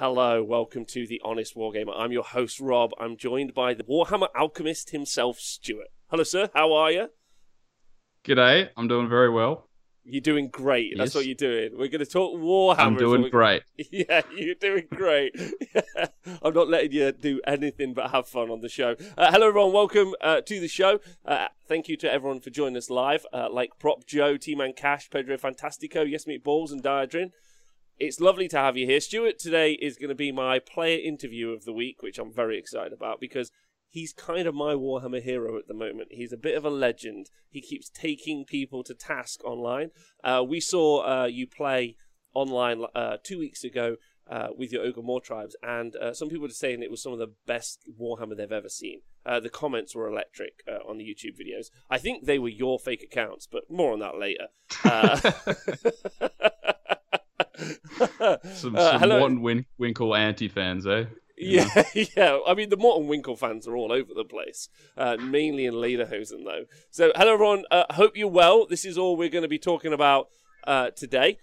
Hello, welcome to the Honest Wargamer. I'm your host, Rob. I'm joined by the Warhammer alchemist himself, Stuart. Hello, sir. How are you? G'day. I'm doing very well. You're doing great. That's Yes. what you're doing. We're going to talk Warhammer. I'm doing great. Yeah, you're doing great. I'm not letting you do anything but have fun on the show. Uh, hello, everyone. Welcome uh, to the show. Uh, thank you to everyone for joining us live, uh, like Prop Joe, T-Man Cash, Pedro Fantastico, Yes Meat Balls, and Diadrin. It's lovely to have you here. Stuart today is going to be my player interview of the week, which I'm very excited about because he's kind of my Warhammer hero at the moment. He's a bit of a legend. He keeps taking people to task online. Uh, we saw uh, you play online uh, two weeks ago uh, with your Ogor Mawtribes, and uh, some people were saying it was some of the best Warhammer they've ever seen. Uh, the comments were electric uh, on the YouTube videos. I think they were your fake accounts, but more on that later. Uh, Some, Uh, some. Morton Win- Winkle anti fans, eh? Yeah, yeah. I mean, the Morton Winkle fans are all over the place, uh, mainly in Lederhosen, though. So, hello, everyone. Uh, hope you're well. This is all we're going to be talking about uh, today.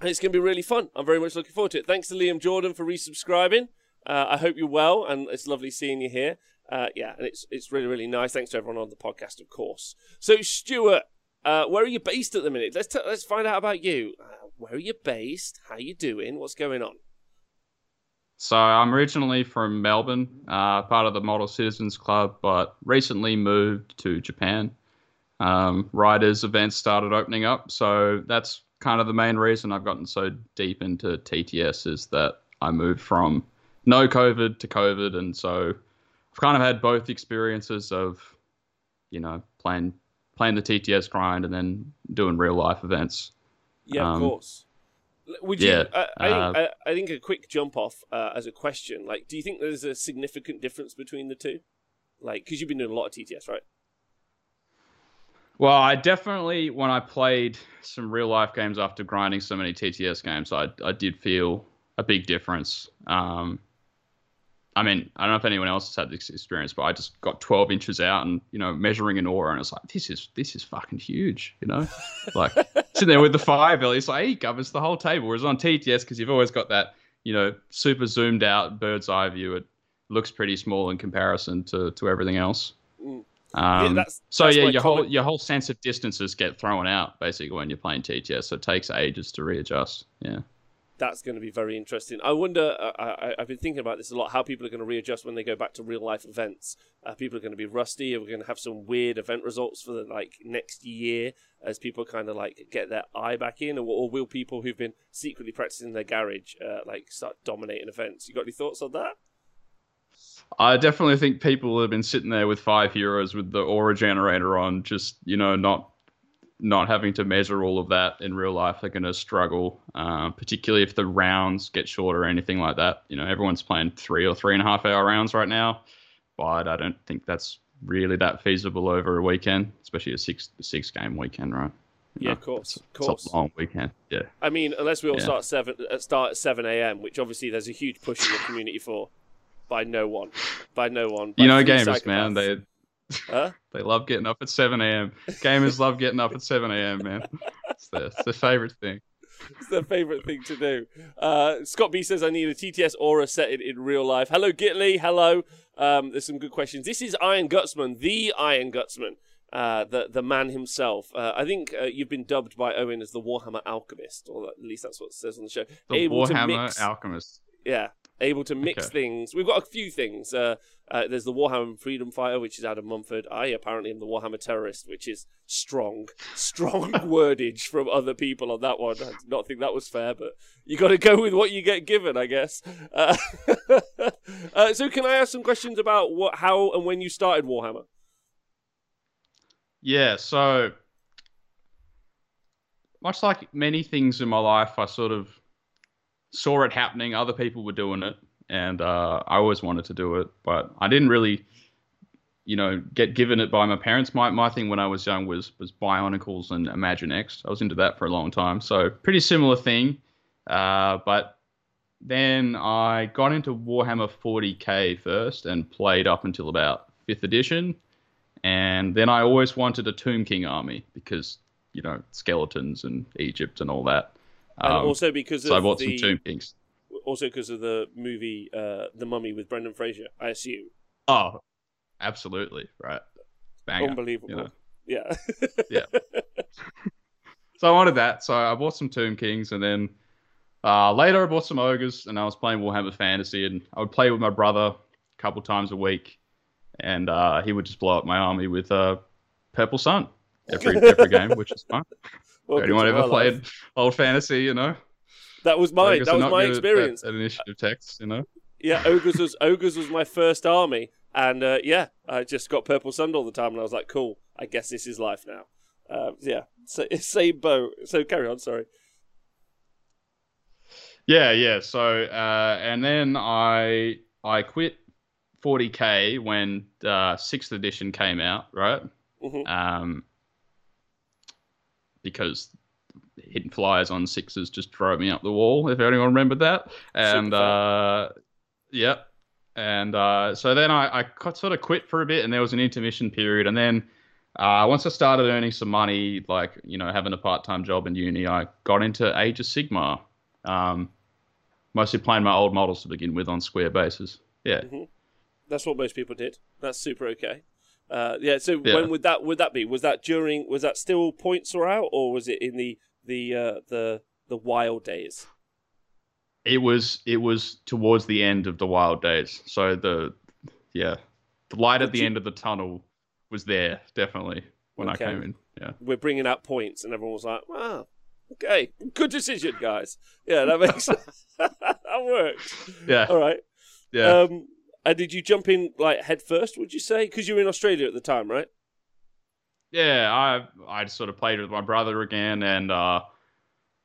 And it's going to be really fun. I'm very much looking forward to it. Thanks to Liam Jordan for resubscribing. Uh, I hope you're well, and it's lovely seeing you here. Uh, yeah, and it's it's really really nice. Thanks to everyone on the podcast, of course. So, Stuart, uh, where are you based at the minute? Let's t- let's find out about you. Where are you based? How you doing? What's going on? So I'm originally from Melbourne, uh, part of the Model Citizens Club, but recently moved to Japan. Um, riders events started opening up, so that's kind of the main reason I've gotten so deep into TTS is that I moved from no COVID to COVID, and so I've kind of had both experiences of, you know, playing playing the TTS grind and then doing real life events. Yeah, of Um, course. L- Would you? yeah, I, I, think, uh, I, I think a quick jump off uh, as a question. Like, do you think there's a significant difference between the two? Like, because you've been doing a lot of TTS, right? Well, I definitely, when I played some real life games after grinding so many TTS games, I, I did feel a big difference. Um, I mean, I don't know if anyone else has had this experience, but I just got 12 inches out and, you know, measuring an aura, and it's like, this is this is fucking huge, you know? Like, sitting there with the fire belly, it's like, he covers the whole table. Whereas on TTS, because you've always got that, you know, super zoomed out bird's eye view, it looks pretty small in comparison to, to everything else. Mm. Um, that's- so that's yeah, your whole your whole sense of distances get thrown out basically when you're playing TTS. So it takes ages to readjust. Yeah. That's going to be very interesting. I wonder. Uh, I, I've been thinking about this a lot. How people are going to readjust when they go back to real life events. Uh, people are going to be rusty. We're we going to have some weird event results for the like next year as people kind of like get their eye back in, or, or will people who've been secretly practicing in their garage uh, like start dominating events? You got any thoughts on that? I definitely think people have been sitting there with five heroes with the aura generator on, just you know, not not having to measure all of that in real life. They're going to struggle, uh, particularly if the rounds get shorter or anything like that. You know, everyone's playing three or three and a half hour rounds right now, but I don't think that's really that feasible over a weekend, especially a six six game weekend, right? You Yeah, know, of course, of course. It's a long weekend. Yeah. I mean, unless we all Yeah. start seven uh, start at seven a.m., which obviously there's a huge push in the community for, by no one, by no one. by You know, gamers, man, they Huh? they love getting up at 7 a.m. Gamers love getting up at 7 a.m. Man, it's their, it's their favorite thing. It's their favorite thing to do. Uh, Scott B says, I need a TTS aura set it in real life. Hello, Gitley. Hello. Um, there's some good questions. This is Iron Gutsman, the Iron Gutsman, uh, the, the man himself. Uh, I think uh, you've been dubbed by Owen as the Warhammer Alchemist, or at least that's what it says on the show. The Able Warhammer mix- Alchemist. Yeah, able to mix Okay. things. We've got a few things. Uh, uh, there's the Warhammer Freedom Fighter, which is Adam Mumford. I apparently am the Warhammer Terrorist, which is strong, strong wordage from other people on that one. I did not think that was fair, but you got to go with what you get given, I guess. Uh, uh, so, can I ask some questions about what, how, and when you started Warhammer? Yeah, so much like many things in my life, I sort of saw it happening. Other people were doing it, and uh, I always wanted to do it, but I didn't really, you know, get given it by my parents. My my thing when I was young was was Bionicles and Imaginext. I was into that for a long time, so pretty similar thing. Uh, but then I got into Warhammer 40k first and played up until about fifth edition, and then I always wanted a Tomb King army because you know skeletons and Egypt and all that. And Um, also because so I of bought the some Tomb Kings. Also because of the movie uh, The Mummy with Brendan Fraser, I assume. Oh, absolutely right. Banger, Unbelievable. you know. Yeah. Yeah. So I wanted that. So I bought some Tomb Kings, and then uh, later I bought some Ogres, and I was playing Warhammer Fantasy, and I would play with my brother a couple times a week, and uh, he would just blow up my army with uh, Purple Sun every every game, which is fun. Welcome Anyone ever played life. old fantasy, you know? That was my that was my experience. At, at initiative text, you know? Yeah, ogres was ogres was my first army, and uh, yeah, I just got purple sun all the time, and I was like, cool. I guess this is life now. Uh, yeah, so, same boat. So carry on. Sorry. Yeah, yeah. So uh, and then I I quit 40k when uh, sixth edition came out, right? Mhm. Um, because hitting flyers on sixes just drove me up the wall. If anyone remembered that, and uh, yep. And uh, so then I, I sort of quit for a bit, and there was an intermission period, and then. Uh, once I started earning some money, like you know, having a part-time job in uni, I got into Age of Sigmar, Um, mostly playing my old models to begin with on square bases. Yeah. That's what most people did. That's super okay. Uh, yeah. So Yeah. when would that would that be? Was that during? Was that still points were out, or was it in the the uh, the the wild days? It was it was towards the end of the wild days. So the yeah. The light at the you- end of the tunnel was there, definitely, when Okay. I came in. Yeah. We're bringing out points, and everyone was like, "Wow, okay, good decision, guys." Yeah, that makes that works. Yeah. All right. Yeah. Um, and did you jump in like head first? Would you say because you were in Australia at the time, right? yeah, I I sort of played with my brother again and uh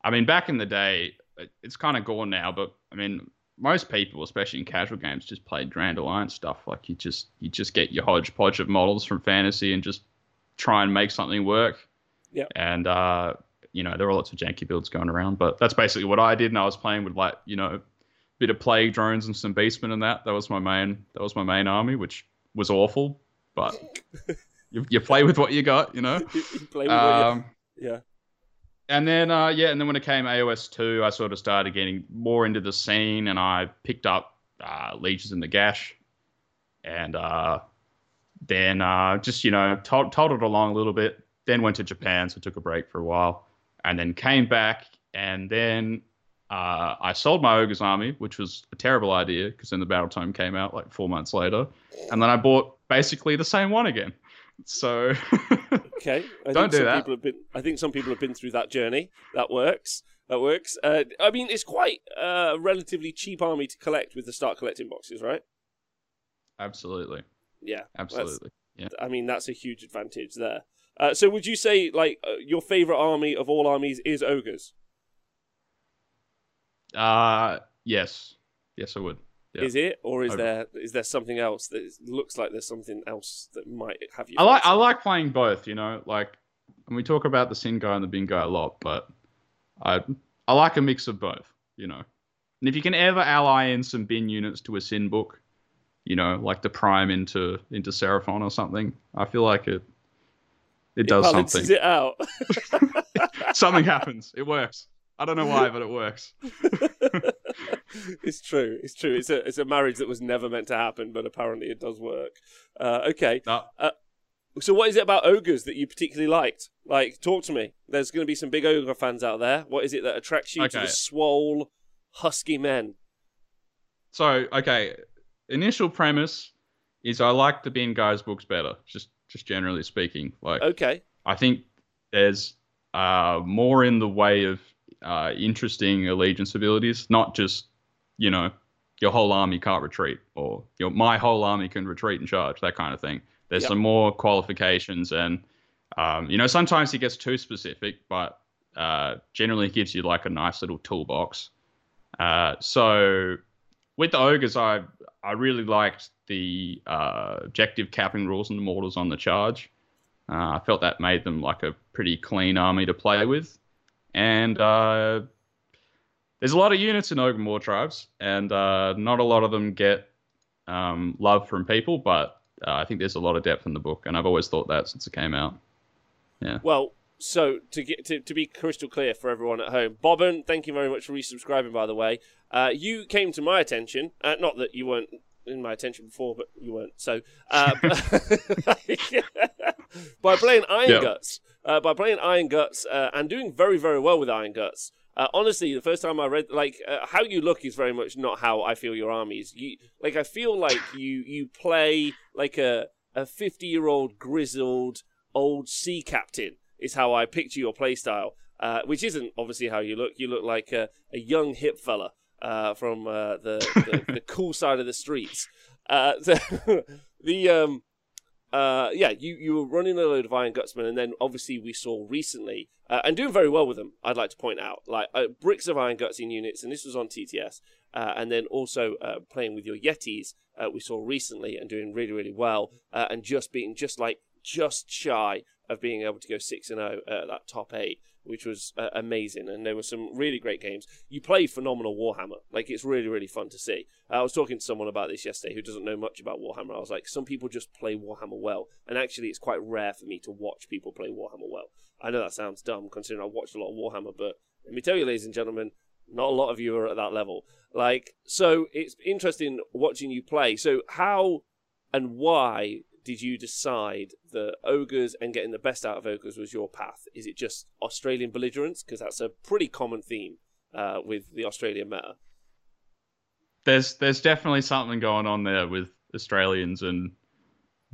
I mean back in the day it- it's kind of gone now, but I mean most people, especially in casual games, just play Grand Alliance stuff. Like you just you just get your hodgepodge of models from fantasy and just try and make something work. Yeah. And uh, you know, there were lots of janky builds going around, but that's basically what I did. And I was playing with like, you know, bit of plague drones and some beastmen and that. That was my main that was my main army, which was awful, but you, you play with what you got, you know. You, you play with Um, you- yeah. and then uh, yeah, and then when it came AOS two, I sort of started getting more into the scene, and I picked up uh, Legions of Nagash, and uh, then uh, just you know told told it along a little bit. Then went to Japan, so took a break for a while, and then came back, and then uh, I sold my Ogre's army, which was a terrible idea because then the Battle Tome came out like four months later, and then I bought basically the same one again. So Okay. I Don't think do some that. People have been, I think some people have been through that journey. That works. That works. Uh, I mean, it's quite uh, a relatively cheap army to collect with the start collecting boxes, right? absolutely, Yeah. absolutely. Yeah. I mean, that's a huge advantage there. Uh, so, would you say like uh, your favorite army of all armies is ogres? Uh yes, yes, I would. Yeah. Is it, or is Ogre. there is there something else that is- looks like there's something else that might have you? I like I like playing both. You know, like and we talk about the sin guy and the bin guy a lot, but I I like a mix of both. You know, and if you can ever ally in some bin units to a sin book, you know, like the prime into into Seraphon or something, I feel like it it It does something. it out. something happens. It works. I don't know why, but it works. it's true. It's true. It's a it's a marriage that was never meant to happen, but apparently it does work. Uh, okay. No, So what is it about ogres that you particularly liked? Like, talk to me. There's going to be some big ogre fans out there. What is it that attracts you to the swole, husky men? So okay, initial premise is I like the bin guys books better. Just just generally speaking, like Okay. I think there's uh, more in the way of uh, interesting allegiance abilities, not just you know your whole army can't retreat or your my whole army can retreat and charge that kind of thing. There's Yep. some more qualifications and um, you know sometimes he gets too specific, but uh, generally gives you like a nice little toolbox. Uh, so with the ogres, I I really liked the uh, objective capping rules and the mortals on the charge. Uh, I felt that made them like a pretty clean army to play with, and uh, there's a lot of units in Ogre War Tribes, and uh, not a lot of them get um, love from people, but uh, I think there's a lot of depth in the book, and I've always thought that since it came out. Yeah. Well, so to get to, to be crystal clear for everyone at home, Bobbin, thank you very much for resubscribing. By the way, uh, you came to my attention. Uh, not that you weren't in my attention before, but you weren't. So uh, by playing Iron. Guts, uh, by playing Iron Guts uh, and doing very very well with Iron Guts. Uh, honestly, the first time I read, like, uh, how you look is very much not how I feel your armies. You, like, I feel like you you play like a a fifty year old grizzled old sea captain is how I picture your playstyle, uh, which isn't obviously how you look. You look like a, a young hip fella uh, from uh, the, the, the cool side of the streets. Uh, the um, uh, yeah, you, you were running a load of Iron Gutsmen, and then obviously we saw recently, uh, and doing very well with them, I'd like to point out, like uh, bricks of Iron Guts in units, and this was on TTS, uh, and then also uh, playing with your Yetis, uh, we saw recently, and doing really, really well, and just being just like, just shy of being able to go 6 and 0 at that top 8 which was uh, amazing. And there were some really great games. You play phenomenal Warhammer. Like, it's really, really fun to see. I was talking to someone about this yesterday who doesn't know much about Warhammer. I was like, some people just play Warhammer well. And actually, it's quite rare for me to watch people play Warhammer well. I know that sounds dumb considering I've watched a lot of Warhammer, but let me tell you, ladies and gentlemen, not a lot of you are at that level. Like, so it's interesting watching you play. So, how and why did you decide that ogres and getting the best out of ogres was your path? Is it just Australian belligerence? Because that's a pretty common theme uh, with the Australian meta. There's there's definitely something going on there with Australians and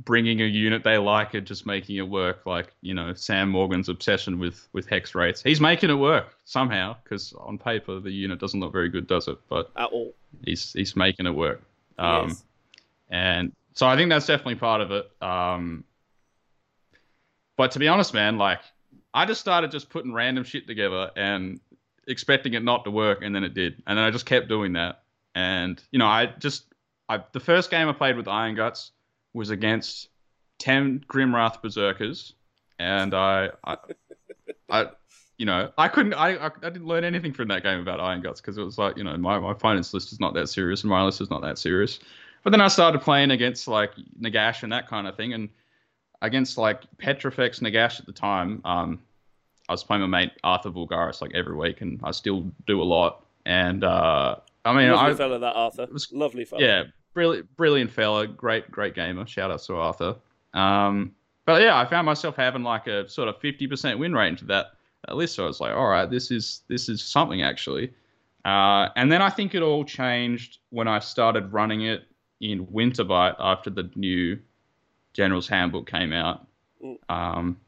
bringing a unit they like and just making it work. Like you know Sam Morgan's obsession with with Hexwraiths. He's making it work somehow because on paper the unit doesn't look very good, does it? But at all, he's he's making it work. Um, yes. And so I think that's definitely part of it. Um, but to be honest, man, like I just started just putting random shit together and expecting it not to work, and then it did, and then I just kept doing that. And you know, I just I the first game I played with Iron Guts was against ten Grimwrath Berserkers, and I I, I you know, I couldn't, I, I, didn't learn anything from that game about Iron Guts because it was like, you know, my, my opponent's list is not that serious and my list is not that serious. But then I started playing against like Nagash and that kind of thing, and against like Petrifex Nagash at the time. Um, I was playing my mate Arthur Vulgaris like every week, and I still do a lot. And uh, I mean, lovely I, fella that Arthur. Was, lovely fella. Yeah, brilliant, brilliant fella. Great, great gamer. Shout out to Arthur. Um, but yeah, I found myself having like a sort of fifty percent win range of that, that list. So I was like, all right, this is this is something actually. Uh, and then I think it all changed when I started running it in Winterbite after the new General's Handbook came out. Mm. Um,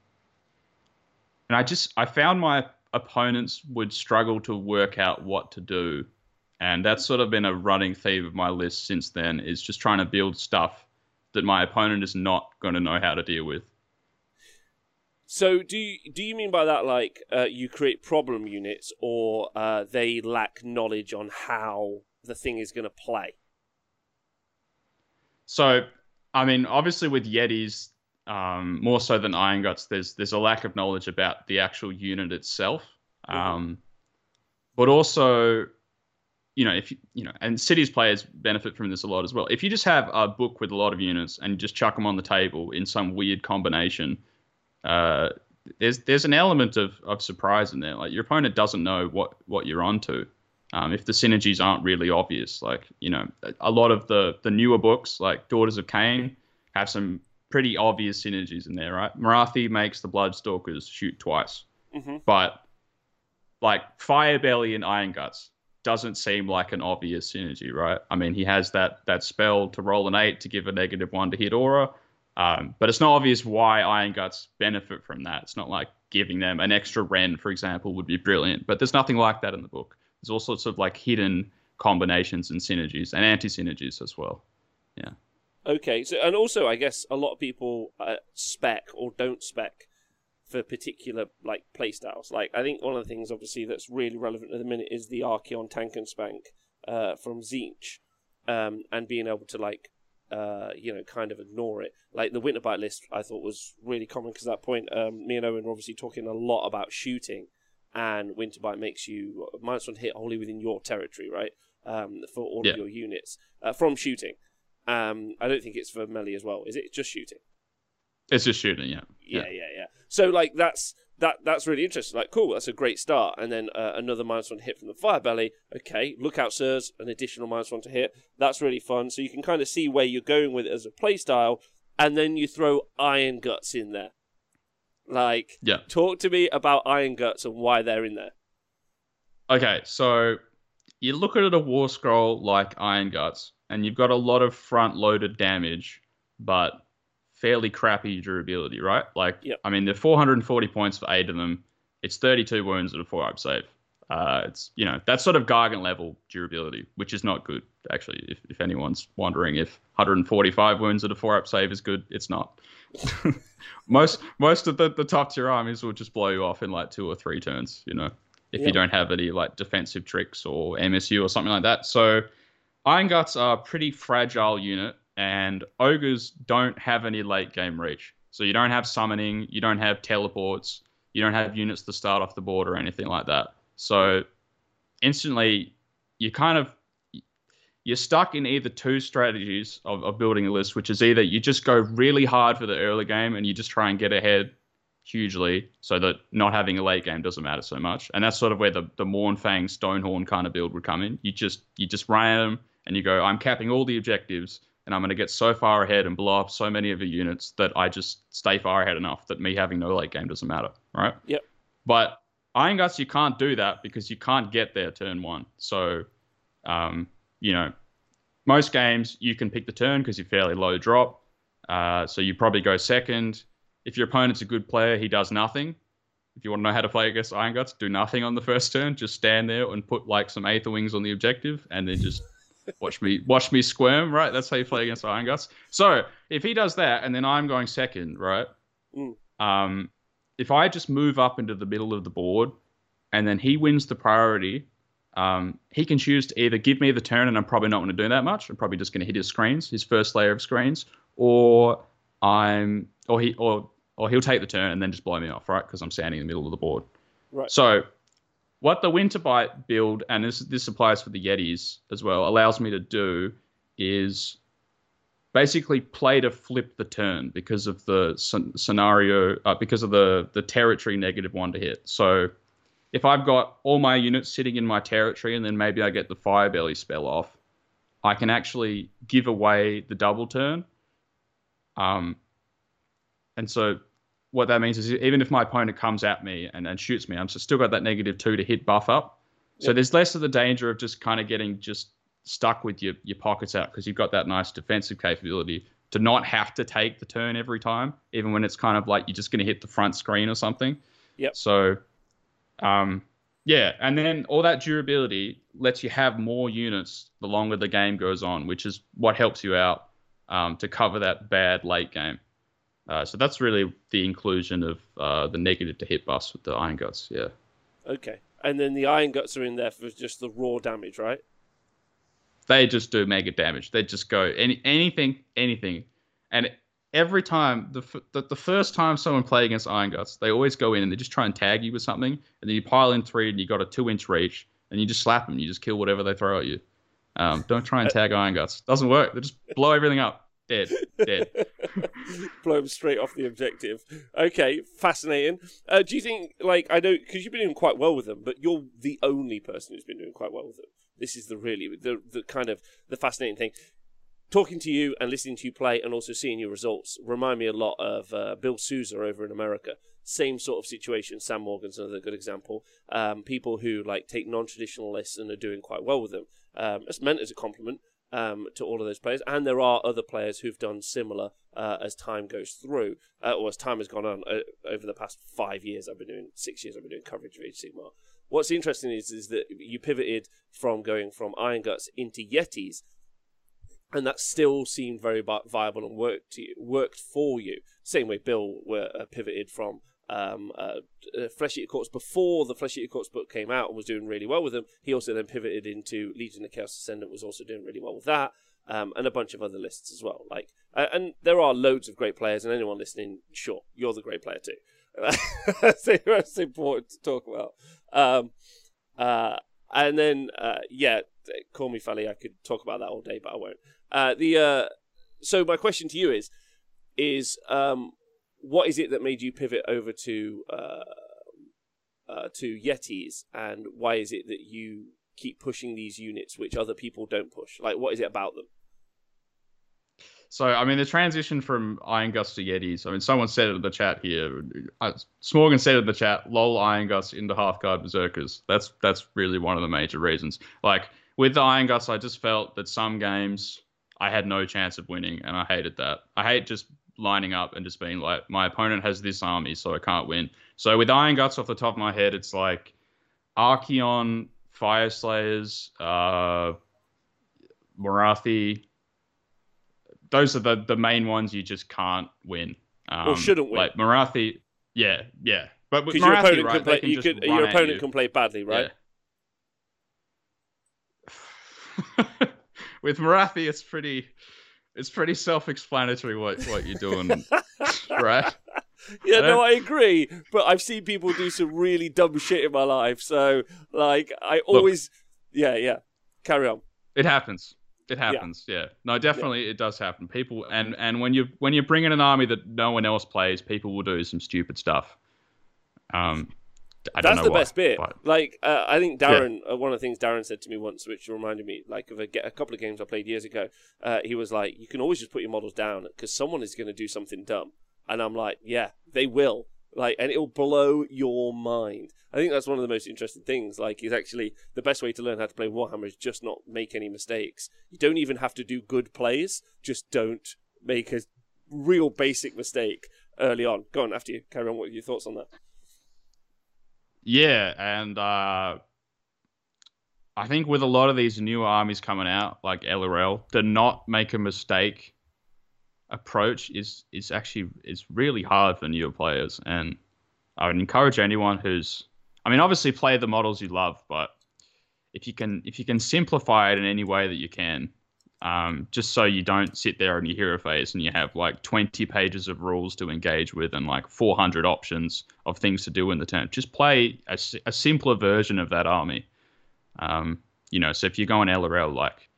and I just I found my opponents would struggle to work out what to do, and that's sort of been a running theme of my list since then. Is just trying to build stuff that my opponent is not going to know how to deal with. So do you, do you mean by that like uh, you create problem units, or uh, they lack knowledge on how the thing is going to play? So, I mean, obviously with Yetis, um, more so than Iron Guts, there's there's a lack of knowledge about the actual unit itself. Mm-hmm. Um, but also, you know, if you, you know, and cities players benefit from this a lot as well. If you just have a book with a lot of units and you just chuck them on the table in some weird combination, uh, there's there's an element of, of surprise in there. Like your opponent doesn't know what what you're onto um, if the synergies aren't really obvious. Like, you know, a lot of the, the newer books, like Daughters of Khaine have some pretty obvious synergies in there, right? Morathi makes the Bloodstalkers shoot twice. Mm-hmm. But, like, Firebelly and Iron Guts doesn't seem like an obvious synergy, right? I mean, he has that, that spell to roll an 8 to give a negative 1 to hit aura. Um, but it's not obvious why Iron Guts benefit from that. It's not like giving them an extra Rend, for example, would be brilliant. But there's nothing like that in the book. There's all sorts of like hidden combinations and synergies and anti synergies as well. Yeah. Okay. So and also, I guess a lot of people uh, spec or don't spec for particular like playstyles. Like I think one of the things obviously that's really relevant at the minute is the Archaon Tank and Spank uh, from Tzeentch, um, and being able to like uh, you know, kind of ignore it. Like the Winterbite list, I thought was really common because at that point, um, me and Owen were obviously talking a lot about shooting and Winterbite makes you minus one hit wholly within your territory, right? Um, for all yeah. of your units uh, from shooting. Um, I don't think it's for melee as well. Is it just shooting? It's just shooting, yeah. Yeah, yeah, yeah. yeah. So like that's that that's really interesting. Like, cool, that's a great start. And then uh, another minus one hit from the fire belly. Okay, lookout sirs, an additional minus one to hit. That's really fun. So you can kind of see where you're going with it as a play style, and then you throw iron guts in there. Like, Yeah. talk to me about iron guts and why they're in there. Okay, so you look at a war scroll like Iron Guts, and you've got a lot of front loaded damage, but fairly crappy durability, right? Like, Yep. I mean, they're 440 points for eight of them. It's 32 wounds at a four up save. Uh, it's you know that's sort of Gargant level durability, which is not good actually. If, if anyone's wondering if 145 wounds at a four up save is good, it's not. most most of the, the top tier armies will just blow you off in like two or three turns. You know, if Yep. you don't have any like defensive tricks or MSU or something like that. So Iron Guts are a pretty fragile unit, and ogres don't have any late game reach. So you don't have summoning, you don't have teleports, you don't have units to start off the board or anything like that. So instantly, you kind of you're stuck in either two strategies of, of building a list, which is either you just go really hard for the early game and you just try and get ahead hugely so that not having a late game doesn't matter so much. And that's sort of where the, the Mournfang Stonehorn kind of build would come in. You just you just at them and you go, I'm capping all the objectives and I'm going to get so far ahead and blow up so many of the units that I just stay far ahead enough that me having no late game doesn't matter, right? Yep. But Iron Guts, you can't do that because you can't get there turn one. So, um, you know, most games you can pick the turn because you're fairly low drop. Uh, so you probably go second. If your opponent's a good player, he does nothing. If you want to know how to play against Iron Guts, do nothing on the first turn. Just stand there and put like some Aether Wings on the objective, and then just watch me watch me squirm. Right, that's how you play against Iron Guts. So if he does that, and then I'm going second, right? Mm. Um, if I just move up into the middle of the board, and then he wins the priority, um, he can choose to either give me the turn, and I'm probably not going to do that much. I'm probably just going to hit his screens, his first layer of screens, or I'm, or he, or or he'll take the turn and then just blow me off, right? Because I'm standing in the middle of the board. Right. So, what the Winterbite build, and this this applies for the Yetis as well, allows me to do is basically play to flip the turn because of the scenario, uh, because of the the territory negative one to hit. So, if I've got all my units sitting in my territory, and then maybe I get the Fire Belly spell off, I can actually give away the double turn. Um, and so what that means is even if my opponent comes at me and, and shoots me, I'm still got that negative two to hit buff up. So Yep. there's less of the danger of just kind of getting just stuck with your, your pockets out because you've got that nice defensive capability to not have to take the turn every time, even when it's kind of like you're just going to hit the front screen or something. Yep. So, um, yeah, and then all that durability lets you have more units the longer the game goes on, which is what helps you out um, to cover that bad late game. Uh, so that's really the inclusion of uh, the negative to hit buffs with the Iron Guts. Yeah. Okay. And then the iron guts are in there for just the raw damage, right? they just do mega damage. They just go any anything, anything, and every time the, f- the the first time someone play against Iron Guts, they always go in and they just try and tag you with something, and then you pile in three and you got a two inch reach, and you just slap them. You just kill whatever they throw at you. Um, don't try and tag Iron Guts. Doesn't work. They just blow everything up. Dead. Dead. Blow them straight off the objective. Okay, fascinating. Uh, do you think, like, I know, because you've been doing quite well with them, but you're the only person who's been doing quite well with them. This is the really, the, the kind of, the fascinating thing. Talking to you and listening to you play and also seeing your results remind me a lot of uh, Bill Souza over in America. Same sort of situation. Sam Morgan's another good example. Um, people who, like, take non-traditional lists and are doing quite well with them. Um, it's meant as a compliment um, to all of those players. And there are other players who've done similar uh, as time goes through, uh, or as time has gone on uh, over the past five years. I've been doing six years. I've been doing coverage of Age Sigmar. What's interesting is is that you pivoted from going from Iron Guts into Yetis, and that still seemed very viable and worked you, worked for you. Same way Bill were uh, pivoted from um, uh, uh, Flesh Eater Courts before the Flesh Eater Courts book came out and was doing really well with them. He also then pivoted into Legion of Chaos Ascendant, was also doing really well with that, um, and a bunch of other lists as well. Like, uh, and there are loads of great players, and anyone listening, sure, you're the great player too. that's, important to talk about. Um, uh, and then, uh, yeah, call me Fally. I could talk about that all day, but I won't. Uh, the uh, so my question to you is, is um, what is it that made you pivot over to uh, uh, to Yetis, and why is it that you keep pushing these units which other people don't push? Like, what is it about them? So, I mean, the transition from Iron Guts to Yetis, I mean, someone said it in the chat here. Uh, Smorgan said it in the chat, lol, Iron Guts into Hearthguard Berserkers. That's that's really one of the major reasons. Like, with the Iron Guts, I just felt that some games I had no chance of winning, and I hated that. I hate just lining up and just being like, my opponent has this army, so I can't win. So with Iron Guts off the top of my head, it's like Archaon, Fire Slayers, uh, Morathi. Those are the, the main ones you just can't win. Um, or shouldn't win. Like Morathi, yeah, yeah. But because your opponent, right, can play, you could, your opponent you. can play badly, right? Yeah. with Morathi, it's pretty it's pretty self-explanatory what what you're doing, right? Yeah, no, I agree. But I've seen people do some really dumb shit in my life, so like I always, Look, yeah, yeah. Carry on. It happens. It happens. Yeah. yeah. No, definitely, yeah. it does happen. People and and when you when you bring in an army that no one else plays, people will do some stupid stuff. Um, I That's the why, best bit. But... Like, uh, I think Darren, yeah. uh, one of the things Darren said to me once, which reminded me, like, of a, a couple of games I played years ago, uh, he was like, you can always just put your models down because someone is going to do something dumb. And I'm like, yeah, they will. Like, and it'll blow your mind. I think that's one of the most interesting things. Like, is actually the best way to learn how to play Warhammer is just not make any mistakes. You don't even have to do good plays, just don't make a real basic mistake early on. Go on, after you. Carry on. What are your thoughts on that? Yeah, and uh, I think with a lot of these new armies coming out, like LRL, to not make a mistake approach is is actually is really hard for newer players. And I would encourage anyone who's, I mean, obviously play the models you love, but if you can if you can simplify it in any way that you can, um, just so you don't sit there in your hero phase and you have like 20 pages of rules to engage with and like 400 options of things to do in the turn. Just play a, a simpler version of that army. Um, you know, so if you're going LRL, like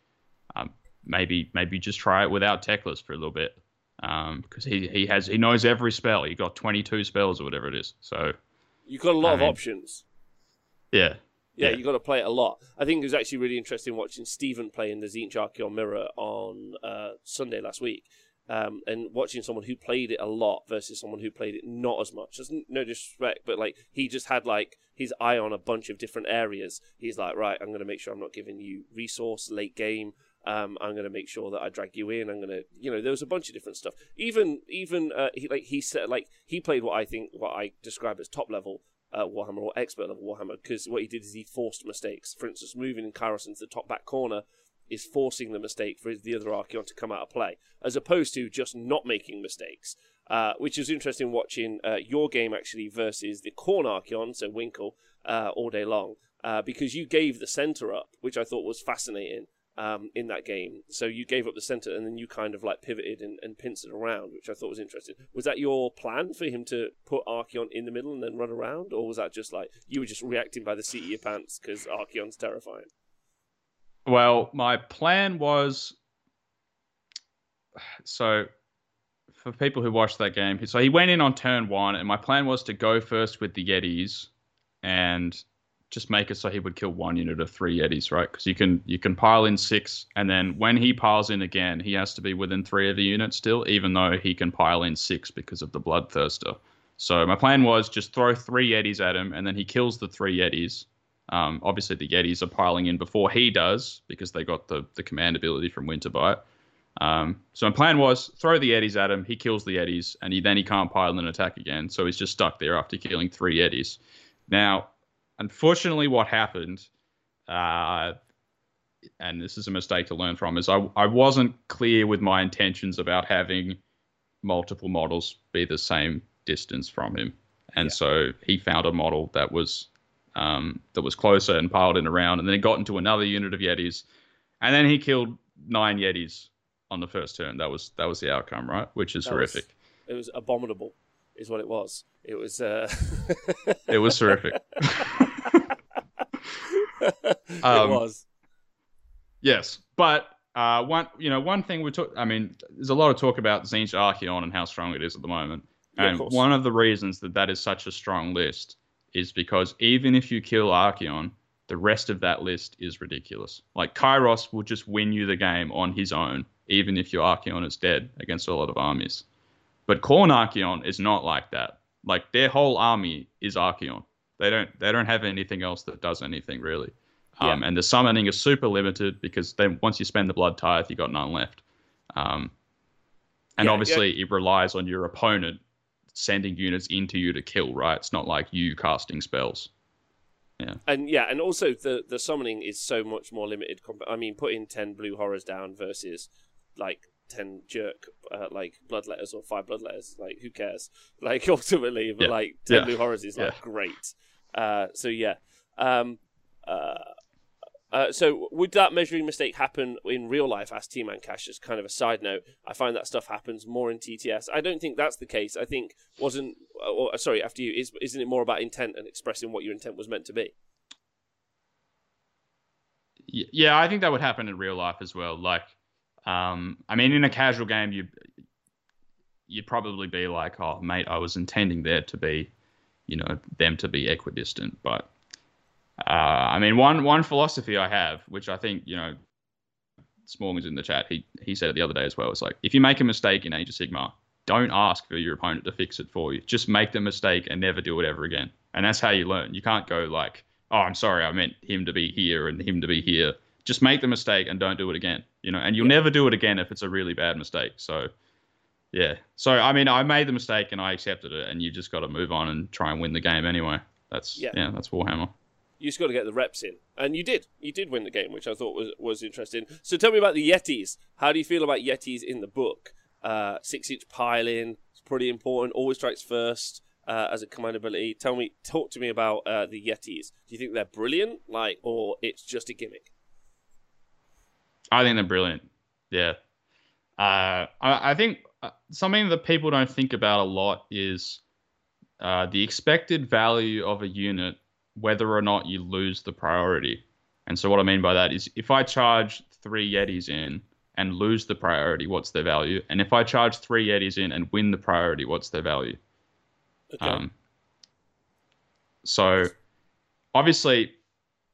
um, maybe maybe just try it without Teclis for a little bit because um, he he has he knows every spell. He got 22 spells or whatever it is. So you've got a lot I of mean, options. Yeah, yeah, yeah. you got to play it a lot. I think it was actually really interesting watching Stephen play in the Tzeentch Archaon Mirror on uh, Sunday last week. Um, and watching someone who played it a lot versus someone who played it not as much. There's no disrespect, but like he just had like his eye on a bunch of different areas. He's like, right, I'm going to make sure I'm not giving you resource late game. Um, I'm going to make sure that I drag you in. I'm going to, you know, there was a bunch of different stuff. Even, even uh, he like he said, like he played what I think, what I describe as top level uh, Warhammer or expert level Warhammer because what he did is he forced mistakes. For instance, moving in Kairos into the top back corner is forcing the mistake for the other Archaon to come out of play, as opposed to just not making mistakes. Uh, which is interesting watching uh, your game actually versus the Khorne Archaon, so Winkle, uh, all day long, uh, because you gave the center up, which I thought was fascinating um, in that game. So you gave up the center and then you kind of like pivoted and, and pincered around, which I thought was interesting. Was that your plan for him to put Archaon in the middle and then run around, or was that just like you were just reacting by the seat of your pants because Archaon's terrifying? Well, my plan was so for people who watched that game. So he went in on turn one, and my plan was to go first with the Yetis and just make it so he would kill one unit of three Yetis, right? Because you can you can pile in six, and then when he piles in again, he has to be within three of the units still, even though he can pile in six because of the Bloodthirster. So my plan was just throw three Yetis at him, and then he kills the three Yetis. Um, obviously, the Yetis are piling in before he does because they got the the command ability from Winterbite. Um, so my plan was throw the Yetis at him. He kills the Yetis, and he then he can't pile an attack again. So he's just stuck there after killing three Yetis. Now unfortunately, what happened, uh, and this is a mistake to learn from, is I, I wasn't clear with my intentions about having multiple models be the same distance from him. And yeah. so he found a model that was um, that was closer and piled in around, and then he got into another unit of Yetis, and then he killed nine Yetis on the first turn. That was that was the outcome, right? Which is that horrific. Was, it was abominable, is what it was. It was. Uh... it was terrific. it um, was. Yes, but uh, one you know one thing we talk. I mean, there's a lot of talk about Tzeentch Archaon and how strong it is at the moment. Yeah, of and course. one of the reasons that that is such a strong list is because even if you kill Archaon, the rest of that list is ridiculous. Like Kairos will just win you the game on his own, even if your Archaon is dead against a lot of armies. But Khorne Archaon is not like that. Like their whole army is Archaon. They don't they don't have anything else that does anything really. Um, And the summoning is super limited because then once you spend the blood tithe, you got none left. Um, and Yeah, obviously, it relies on your opponent sending units into you to kill. Right? It's not like you casting spells. Yeah. And yeah, and also the the summoning is so much more limited. I mean, putting ten blue horrors down versus like ten jerk uh, like bloodletters or five bloodletters. Like who cares? Like ultimately, but Yeah. like ten Yeah. blue horrors is like Yeah. great. Uh, so yeah. Um, uh, uh, so would that measuring mistake happen in real life? Asked T Man Cash. As kind of a side note, I find that stuff happens more in TTS. I don't think that's the case. I think wasn't. Or, uh, sorry, after you is isn't it more about intent and expressing what your intent was meant to be? Yeah, I think that would happen in real life as well. Like, um, I mean, in a casual game, you you'd probably be like, "Oh, mate, I was intending there to be, you know, them to be equidistant." But uh, I mean, one one philosophy I have, which I think you know, Smorgan's in the chat. He he said it the other day as well. It's like if you make a mistake in Age of Sigmar, don't ask for your opponent to fix it for you. Just make the mistake and never do it ever again. And that's how you learn. You can't go like, "Oh, I'm sorry, I meant him to be here and him to be here." Just make the mistake and don't do it again. You know, and you'll Yeah. never do it again if it's a really bad mistake. So. Yeah. So I mean, I made the mistake and I accepted it, and you just got to move on and try and win the game anyway. That's Yeah. yeah, that's Warhammer. you just got to get the reps in, and you did. You did win the game, which I thought was was interesting. So tell me about the Yetis. How do you feel about Yetis in the book? Uh, six inch piling is pretty important. Always strikes first uh, as a command ability. Tell me, talk to me about uh, the Yetis. Do you think they're brilliant, like, or it's just a gimmick? I think they're brilliant. Yeah. Uh, I, I think uh, something that people don't think about a lot is uh, the expected value of a unit, whether or not you lose the priority. And so, what I mean by that is if I charge three Yetis in and lose the priority, what's their value? And if I charge three Yetis in and win the priority, what's their value? Okay. Um, so obviously,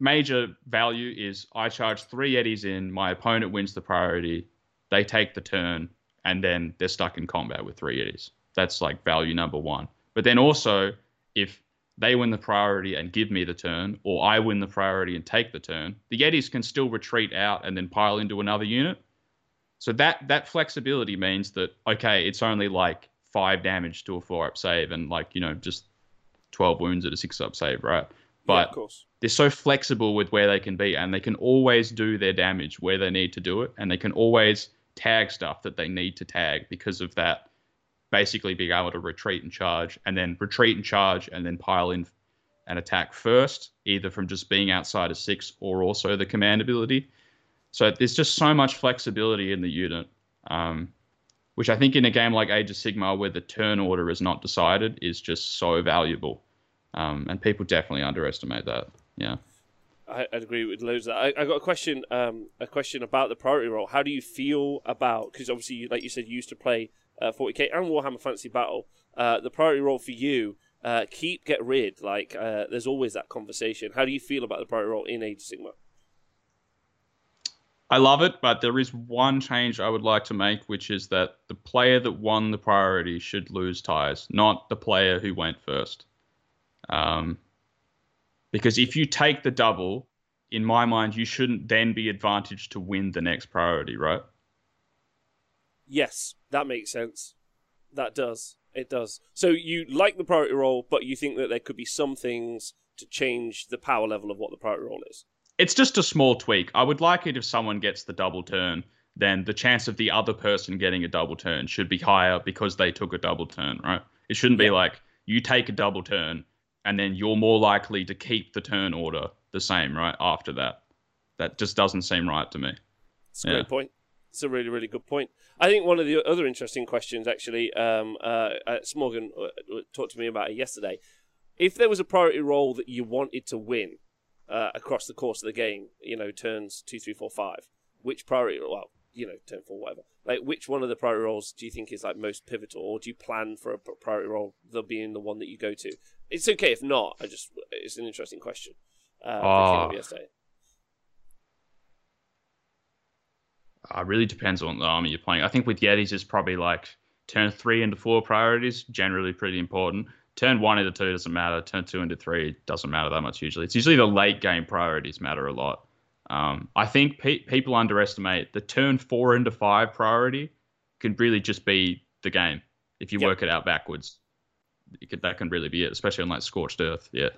major value is I charge three Yetis in, my opponent wins the priority, they take the turn, and then they're stuck in combat with three Yetis. That's like value number one. But then also, if they win the priority and give me the turn, or I win the priority and take the turn, the Yetis can still retreat out and then pile into another unit. So that that flexibility means that okay, it's only like five damage to a four up save and like you know just twelve wounds at a six up save, right? Yeah, But of course. they're so flexible with where they can be, and they can always do their damage where they need to do it, and they can always tag stuff that they need to tag because of that. Basically, being able to retreat and charge, and then retreat and charge, and then pile in and attack first, either from just being outside of six or also the command ability. So there's just so much flexibility in the unit, um, which I think in a game like Age of Sigmar, where the turn order is not decided, is just so valuable. Um, and people definitely underestimate that. Yeah. I, I'd agree with loads of that. I, I got a question, um, a question about the priority roll. How do you feel about? Because obviously, like you said, you used to play uh, 40k and Warhammer Fantasy Battle. Uh, the priority roll for you, uh, keep, get rid. Like, uh, there's always that conversation. How do you feel about the priority roll in Age of Sigmar? I love it, but there is one change I would like to make, which is that the player that won the priority should lose ties, not the player who went first. Um, because if you take the double, in my mind, you shouldn't then be advantaged to win the next priority, right? Yes, that makes sense. That does. It does. So you like the priority roll, but you think that there could be some things to change the power level of what the priority roll is. It's just a small tweak. I would like it if someone gets the double turn, then the chance of the other person getting a double turn should be higher because they took a double turn, right? It shouldn't be like you take a double turn and then you're more likely to keep the turn order the same, right? After that. That just doesn't seem right to me. It's a Yeah. great point. It's a really, really good point. I think one of the other interesting questions, actually, um, uh, uh, Smorgan uh, uh, talked to me about it yesterday. If there was a priority roll that you wanted to win uh, across the course of the game, you know, turns two, three, four, five, which priority? Well, you know, turn four, whatever. Like, which one of the priority rolls do you think is like most pivotal, or do you plan for a priority roll that being the one that you go to? It's okay if not. I just it's an interesting question. Uh, oh. Uh, really depends on the army you're playing. I think with Yetis, it's probably like turn three into four priorities, generally pretty important. Turn one into two doesn't matter. Turn two into three doesn't matter that much usually. It's usually the late game priorities matter a lot. Um, I think pe- people underestimate the turn four into five priority can really just be the game if you yep. work it out backwards. Could, that can really be it, especially on like scorched earth. Yeah.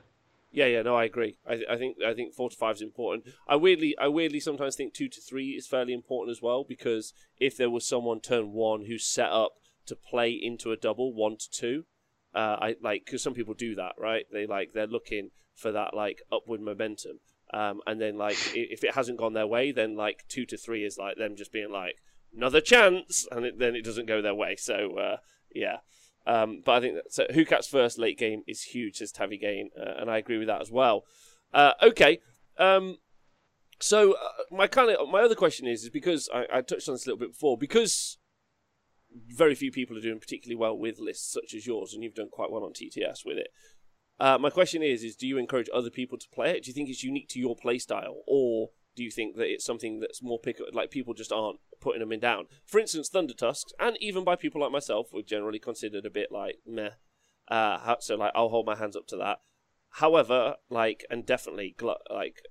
Yeah, yeah, no, I agree. I, I think I think four to five is important. I weirdly, I weirdly sometimes think two to three is fairly important as well because if there was someone turn one who's set up to play into a double one to two, uh, I like because some people do that, right? They like they're looking for that like upward momentum, um, and then like if it hasn't gone their way, then like two to three is like them just being like another chance, and it, then it doesn't go their way. So uh, yeah. Um, but I think that so who cats first late game is huge, says Tavi Gain, uh, and I agree with that as well. Uh, okay, um, so uh, my kind of my other question is is because I, I, touched on this a little bit before because very few people are doing particularly well with lists such as yours, and you've done quite well on TTS with it. Uh, my question is: is do you encourage other people to play it? Do you think it's unique to your play style, or do you think that it's something that's more pick like people just aren't putting them in down? For instance, Thunder Tusks, and even by people like myself, were generally considered a bit like meh. Uh, so like I'll hold my hands up to that. However, like and definitely glut like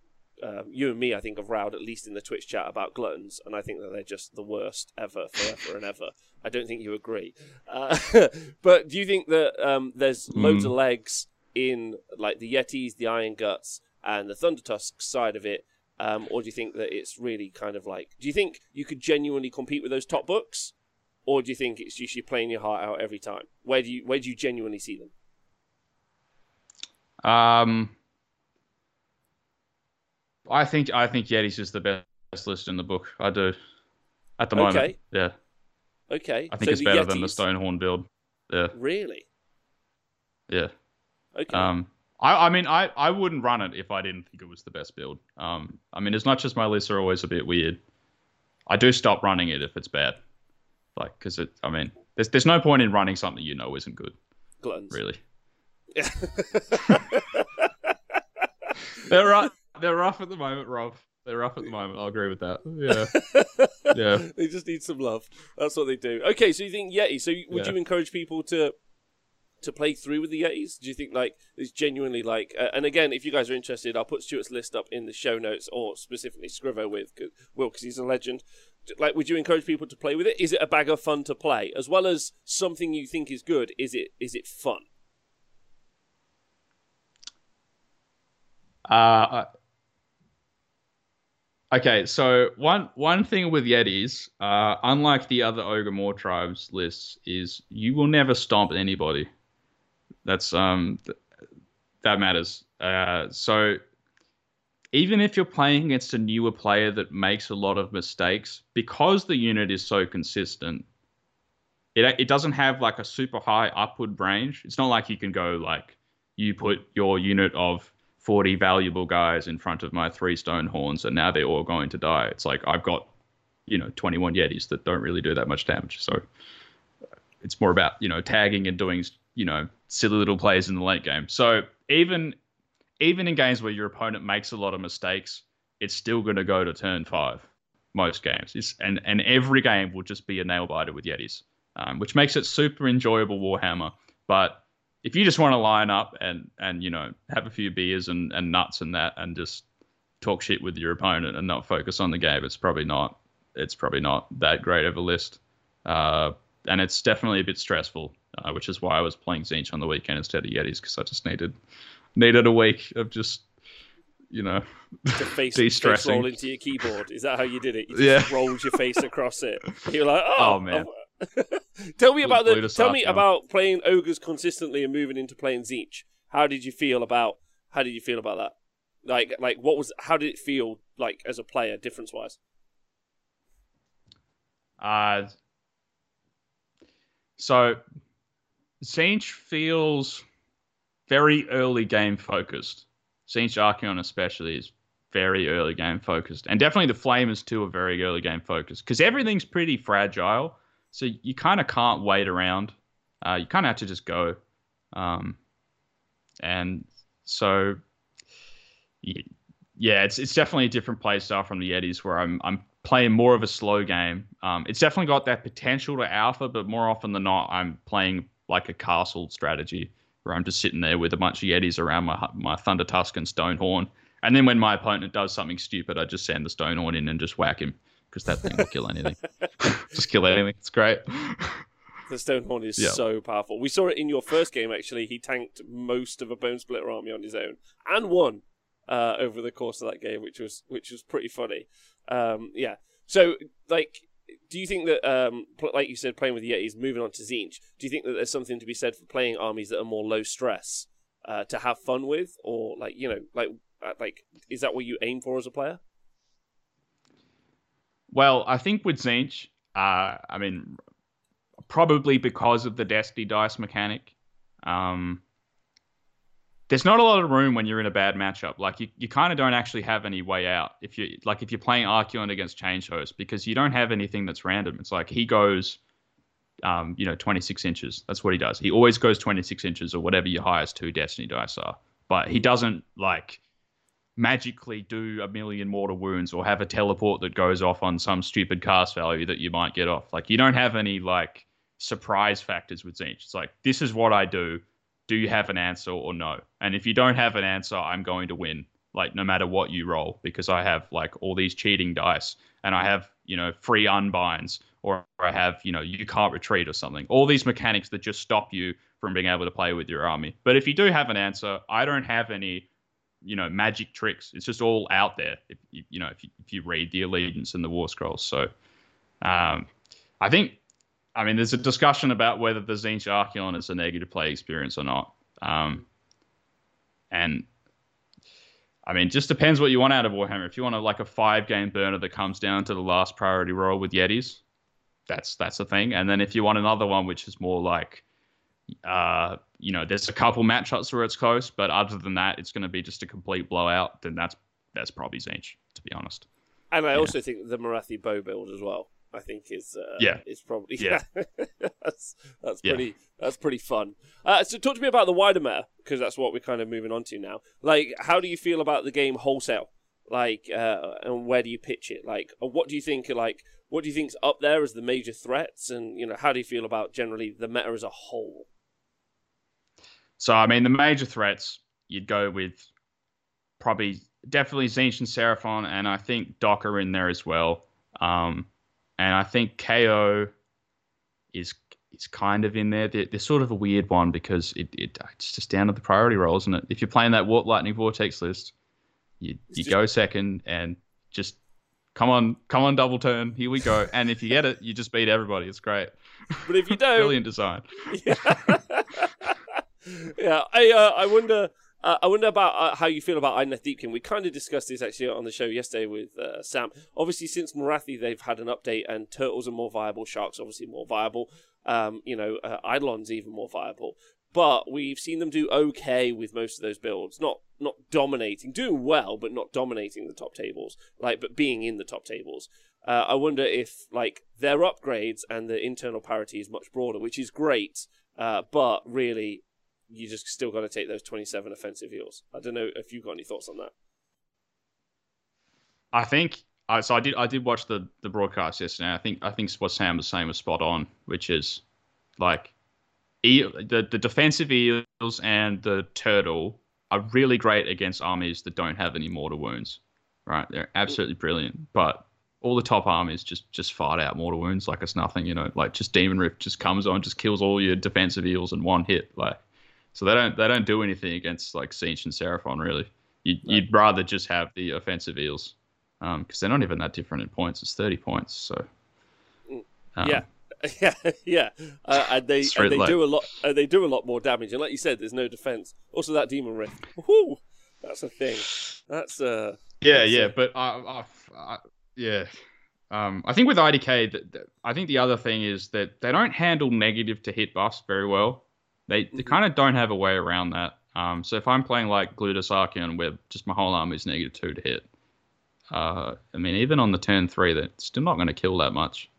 um, you and me, I think, have rowed at least in the Twitch chat about gluttons, and I think that they're just the worst ever, forever and ever. I don't think you agree, uh, but do you think that um, there's loads mm. of legs in like the Yetis, the Iron Guts, and the Thunder Tusk side of it? Um, or do you think that it's really kind of like? Do you think you could genuinely compete with those top books, or do you think it's just you're playing your heart out every time? Where do you where do you genuinely see them? Um, I think I think Yeti's just the best list in the book. I do, at the moment. Okay. Yeah. Okay. I think so it's better Yetis... than the Stonehorn build. Yeah. Really. Yeah. Okay. Um, I, I mean, I, I wouldn't run it if I didn't think it was the best build. Um, I mean, as much as my lists are always a bit weird, I do stop running it if it's bad. Like, because it, I mean, there's there's no point in running something you know isn't good. Gluttons. Really. Yeah. they're rough. They're rough at the moment, Rob. They're rough at the moment. I'll agree with that. Yeah. yeah. They just need some love. That's what they do. Okay, so you think Yeti? So would yeah. you encourage people to to play through with the Yetis? Do you think like it's genuinely like? Uh, and again, if you guys are interested, I'll put Stuart's list up in the show notes, or specifically Scrivo with cause, Will, because he's a legend. Like, would you encourage people to play with it? Is it a bag of fun to play, as well as something you think is good? Is it is it fun? Uh, okay, so one one thing with Yetis, uh, unlike the other Ogre tribes lists, is you will never stomp anybody. That's um th- that matters. Uh, so even if you're playing against a newer player that makes a lot of mistakes, because the unit is so consistent, it it doesn't have like a super high upward range. It's not like you can go like you put your unit of 40 valuable guys in front of my three stone horns and now they're all going to die. It's like I've got, you know, 21 Yetis that don't really do that much damage. So it's more about, you know, tagging and doing you know silly little plays in the late game. So even even in games where your opponent makes a lot of mistakes, it's still going to go to turn five most games. It's, and and every game will just be a nail biter with Yetis, um, which makes it super enjoyable Warhammer. But if you just want to line up and and you know have a few beers and, and nuts and that and just talk shit with your opponent and not focus on the game, it's probably not it's probably not that great of a list. Uh, and it's definitely a bit stressful uh, which is why I was playing Tzeentch on the weekend instead of Yetis because I just needed needed a week of just you know face, de-stressing. Face roll into your keyboard. Is that how you did it? You yeah, rolled your face across it. You're like, oh, oh man. tell me about the. Tell me about playing ogres consistently and moving into playing Tzeentch. How did you feel about? How did you feel about that? Like, like what was? How did it feel like as a player, difference wise? Uh, so Tzeentch feels very early game focused. Tzeentch Archaon especially is very early game focused, and definitely the flamers too are very early game focused because everything's pretty fragile. So you kind of can't wait around. Uh, you kind of have to just go, um, and so yeah, it's it's definitely a different play style from the Yetis where I'm I'm playing more of a slow game. Um, it's definitely got that potential to alpha, but more often than not, I'm playing like a castle strategy where I'm just sitting there with a bunch of Yetis around my my Thunder Tusk and Stonehorn. And then when my opponent does something stupid, I just send the Stonehorn in and just whack him because that thing will kill anything. just kill anything. It's great. The Stonehorn is yeah. so powerful. We saw it in your first game, actually. He tanked most of a Bone Splitter army on his own and won uh, over the course of that game, which was which was pretty funny. Um, yeah. So, like, do you think that, um, like you said, playing with the Yetis, moving on to Tzeentch, do you think that there's something to be said for playing armies that are more low stress uh, to have fun with, or like you know, like uh, like is that what you aim for as a player? Well, I think with Tzeentch, uh, I mean, probably because of the Destiny dice mechanic. Um, there's not a lot of room when you're in a bad matchup. Like you, you kind of don't actually have any way out if you like if you're playing Archaon against Changehost because you don't have anything that's random. It's like he goes, um, you know, 26 inches. That's what he does. He always goes 26 inches or whatever your highest two Destiny dice are. But he doesn't like magically do a million mortal wounds or have a teleport that goes off on some stupid cast value that you might get off. Like you don't have any like surprise factors with Tzeentch. It's like this is what I do do you have an answer or no? And if you don't have an answer, I'm going to win, like no matter what you roll, because I have like all these cheating dice and I have, you know, free unbinds or I have, you know, you can't retreat or something. All these mechanics that just stop you from being able to play with your army. But if you do have an answer, I don't have any, you know, magic tricks. It's just all out there. If you, know, if you, if you read the Allegiance and the War Scrolls. So um, I think I mean, there's a discussion about whether the Tzeentch Archaon is a negative play experience or not. Um, and I mean, just depends what you want out of Warhammer. If you want a, like a five game burner that comes down to the last priority roll with Yetis, that's that's a thing. And then if you want another one which is more like, uh, you know, there's a couple matchups where it's close, but other than that, it's going to be just a complete blowout. Then that's that's probably Tzeentch, to be honest. And I yeah. also think the Morathi bow build as well. I think is uh, yeah is probably yeah, that's that's yeah. pretty that's pretty fun. Uh, so talk to me about the wider meta because that's what we're kind of moving on to now. Like, how do you feel about the game wholesale? Like, uh, and where do you pitch it? Like, what do you think? Like, what do you think's up there as the major threats? And you know, how do you feel about generally the meta as a whole? So, I mean, the major threats you'd go with probably definitely Tzeentch and Seraphon, and I think Docker in there as well. Um, and I think KO is is kind of in there. They're, they're sort of a weird one because it, it it's just down to the priority roll, isn't it? If you're playing that Warp Lightning Vortex list, you you just... go second and just come on, come on, double turn. Here we go. And if you get it, you just beat everybody. It's great. But if you don't, brilliant design. Yeah, yeah. I uh, I wonder uh, I wonder about uh, how you feel about Idoneth Deepkin. We kind of discussed this actually on the show yesterday with uh, Sam. Obviously, since Morathi, they've had an update, and turtles are more viable. Sharks obviously more viable. Um, you know, uh, Eidolon's even more viable. But we've seen them do okay with most of those builds. Not not dominating, doing well, but not dominating the top tables. Like, but being in the top tables. Uh, I wonder if like their upgrades and the internal parity is much broader, which is great. Uh, but really, you just still got to take those 27 offensive eels. I don't know if you've got any thoughts on that. I think uh, so. I did. I did watch the the broadcast yesterday. I think I think what Sam was saying was spot on, which is like the the defensive eels and the turtle are really great against armies that don't have any mortal wounds. Right, they're absolutely brilliant. But all the top armies just just fart out mortal wounds like it's nothing. You know, like just Demon Rift just comes on, just kills all your defensive eels in one hit. Like so they don't they don't do anything against like Tzeentch and Seraphon really. You'd, right. you'd rather just have the offensive eels because um, they're not even that different in points. It's thirty points. So um, yeah. Yeah, yeah, uh, and they and they do a lot. Uh, they do a lot more damage, and like you said, there's no defense. Also, that demon rift, Woo! that's a thing. That's uh. Yeah, that's yeah, a... but I, I, I, yeah, um, I think with IDK, I think the other thing is that they don't handle negative to hit buffs very well. They, they mm-hmm. kind of don't have a way around that. Um, so if I'm playing like Glutos Archaon, where just my whole army is negative two to hit, uh, I mean, even on the turn three, they're still not going to kill that much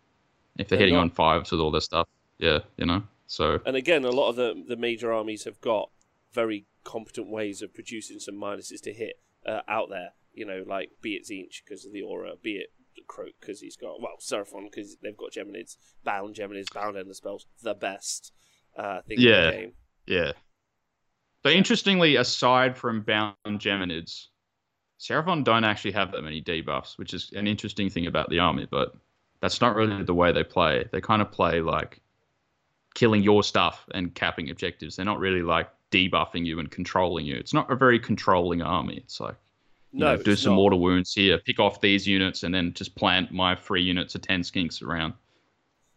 if they're, They're hitting not. on fives with all this stuff. Yeah, you know. So And again, a lot of the the major armies have got very competent ways of producing some minuses to hit uh, out there. You know, like be it Tzeentch because of the aura, be it Kroak because he's got well Seraphon because they've got Geminids, bound Geminids, bound endless spells, the best uh, thing in Yeah. the game. yeah. But interestingly, aside from bound Geminids, Seraphon don't actually have that many debuffs, which is an interesting thing about the army. But that's not really the way they play. They kind of play like killing your stuff and capping objectives. They're not really like debuffing you and controlling you. It's not a very controlling army. It's like you No, know, do some not. mortal wounds here, pick off these units, and then just plant my three units of ten skinks around.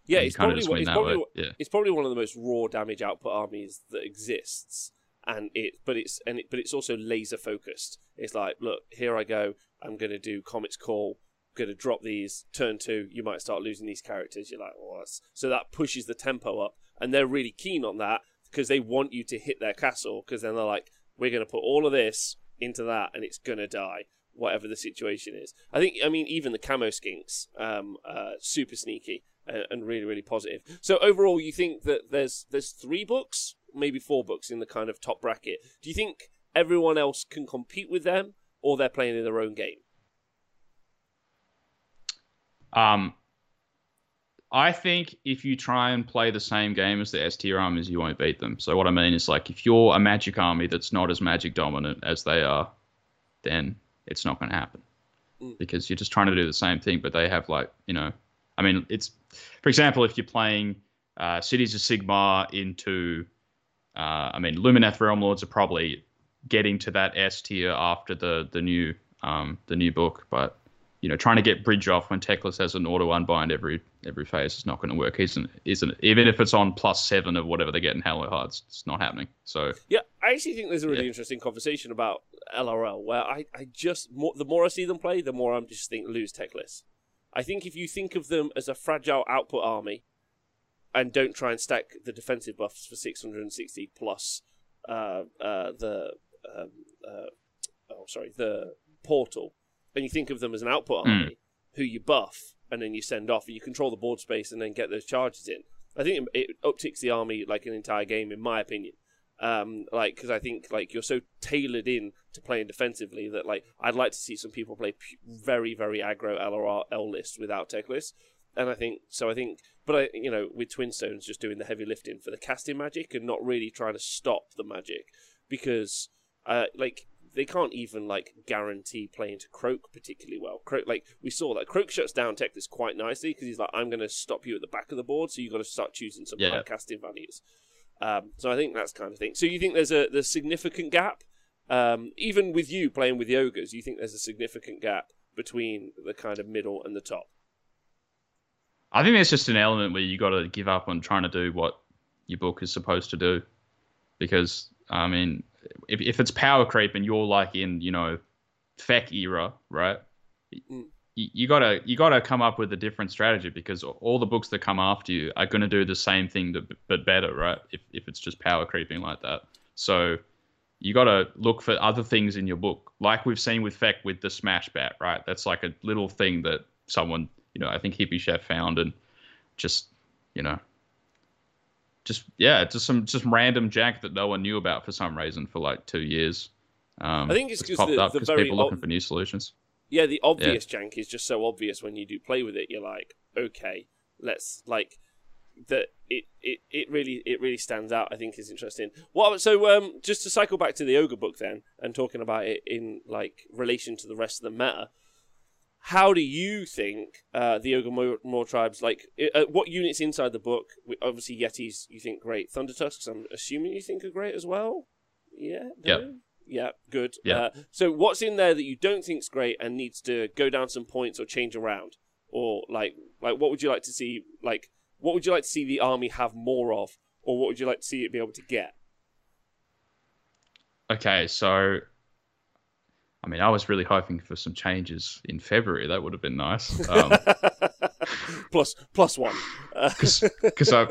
Yeah, it's probably it's probably Yeah. it's probably one of the most raw damage output armies that exists. And it but it's and it, but it's also laser focused. It's like look here i go. I'm going to do comet's call. I'm going to drop these. Turn two. You might start losing these characters. You're like that's... so that pushes the tempo up. And they're really keen on that because they want you to hit their castle because then they're like we're going to put all of this into that and it's going to die whatever the situation is. I think i mean even the camo skinks um uh super sneaky and, and really really positive so overall you think that there's there's three books maybe four books in the kind of top bracket do you think everyone else can compete with them or they're playing in their own game Um, I think if you try and play the same game as the S tier armies, you won't beat them. So what I mean is like if you're a magic army that's not as magic dominant as they are, then it's not going to happen Mm. because you're just trying to do the same thing. But they have like you know, I mean, it's for example, if you're playing uh, Cities of Sigmar into, uh, I mean, Lumineth Realm Lords are probably getting to that S tier after the the new um, the new book, but you know, trying to get bridge off when Teclis has an auto unbind every every phase is not going to work, isn't isn't? Even if it's on plus seven of whatever they get in Hallowhearts, it's not happening. So Yeah, I actually think there's a really Yeah. interesting conversation about LRL where I, I just more, the more I see them play, the more I'm just think lose Teclis. I think if you think of them as a fragile output army and don't try and stack the defensive buffs for 660 plus uh, uh, the um, uh, oh sorry the portal, and you think of them as an output Mm. army who you buff and then you send off and you control the board space and then get those charges in. I think it, it upticks the army like an entire game, in my opinion um like because i think like you're so tailored in to playing defensively that like i'd like to see some people play pu- very very aggro lrl list without Teclis and i think so i think but i you know with twin stones just doing the heavy lifting for the casting magic and not really trying to stop the magic because uh like they can't even like guarantee playing to Kroak particularly well. Kroak, like we saw that Kroak shuts down Teclis quite nicely because he's like, "I'm going to stop you at the back of the board, so you've got to start choosing some Yeah. casting values." Um, so I think that's kind of thing. So you think there's a there's significant gap, um, even with you playing with the ogres. You think there's a significant gap between the kind of middle and the top. I think there's just an element where you got to give up on trying to do what your book is supposed to do, because I mean, if if it's power creep and you're like in you know, feck era, right? Mm. You, gotta you gotta come up with a different strategy because all the books that come after you are going to do the same thing that, but better, right? If if it's just power creeping like that, so you got to look for other things in your book, like we've seen with Feck with the Smash Bat, right? That's like a little thing that someone, you know, I think Hippie Chef found and just, you know, just yeah, just some just random jack that no one knew about for some reason for like two years. Um, I think it's 'cause popped the- up the because people are looking for new solutions. Yeah, the obvious jank is just so obvious when you do play with it. You're like, okay, let's like that. It, it, it really it really stands out. I think is interesting. Well, so um, just to cycle back to the ogre book then, and talking about it in like relation to the rest of the meta. How do you think uh, the ogre more, Mawtribes like? Uh, what units inside the book? Obviously, yetis. You think great. Thunder tusks. I'm assuming you think are great as well. Yeah. No? Yeah, good. Yeah. Uh, so what's in there that you don't think's great and needs to go down some points or change around, or like like what would you like to see? Like what would you like to see the army have more of, or what would you like to see it be able to get? Okay, so I mean, I was really hoping for some changes in February. That would have been nice. Um, plus plus one. Uh, because I,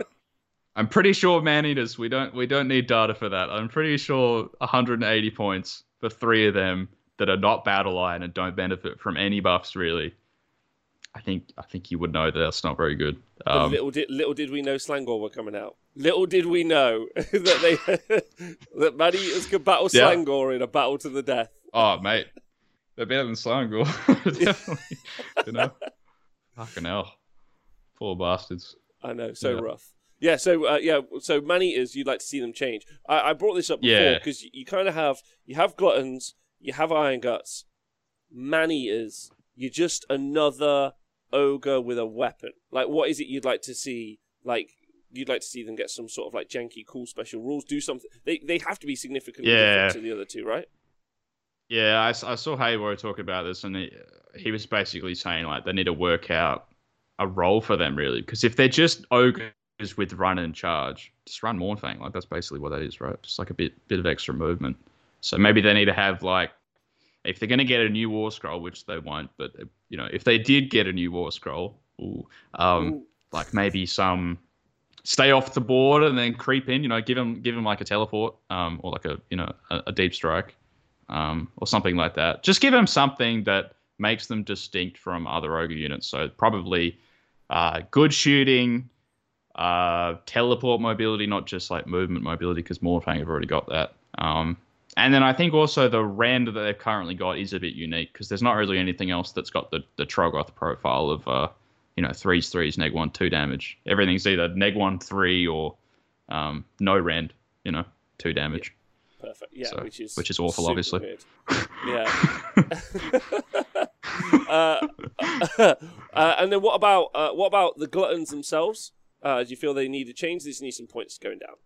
I'm pretty sure man eaters. We don't we don't need data for that. I'm pretty sure 180 points for three of them that are not battle iron and don't benefit from any buffs really, I think I think you would know that that's not very good. Um, little did little did we know Slaangor were coming out. Little did we know that they that man eaters could battle Yeah. Slaangor in a battle to the death. oh mate, they're better than Slaangor. Definitely. you know, fucking hell, poor bastards. I know, so Yeah. rough. Yeah, so uh, yeah, so man eaters, you'd like to see them change. I, I brought this up before Yeah. because you, you kind of have you have gluttons, you have iron guts, man eaters. You're just another ogre with a weapon. Like, what is it you'd like to see? Like, you'd like to see them get some sort of like janky, cool special rules. Do something. They they have to be significantly Yeah. different to the other two, right? Yeah, I, I saw Hayward talk about this, and he, he was basically saying like they need to work out a role for them really, because if they're just ogres with run and charge, just run Mournfang. Like that's basically what that is, right? Just like a bit bit of extra movement. So maybe they need to have like if they're going to get a new war scroll, which they won't, but you know if they did get a new war scroll, ooh, um, Ooh. like maybe some stay off the board and then creep in. You know, give them give them like a teleport, um, or like a you know a, a deep strike, um, or something like that. Just give them something that makes them distinct from other ogre units. So probably uh, good shooting, uh, teleport mobility, not just like movement mobility, because Mournfang have already got that. Um, and then I think also the rend that they've currently got is a bit unique because there's not really anything else that's got the the Troggoth profile of uh, you know threes threes neg one two damage. Everything's either neg one three or um, no rend, You know two damage. Perfect. Yeah, So- which is which is awful, obviously. weird. Yeah. uh, uh, and then what about uh, what about the gluttons themselves? Uh, do you feel they need to change? This need some points going down.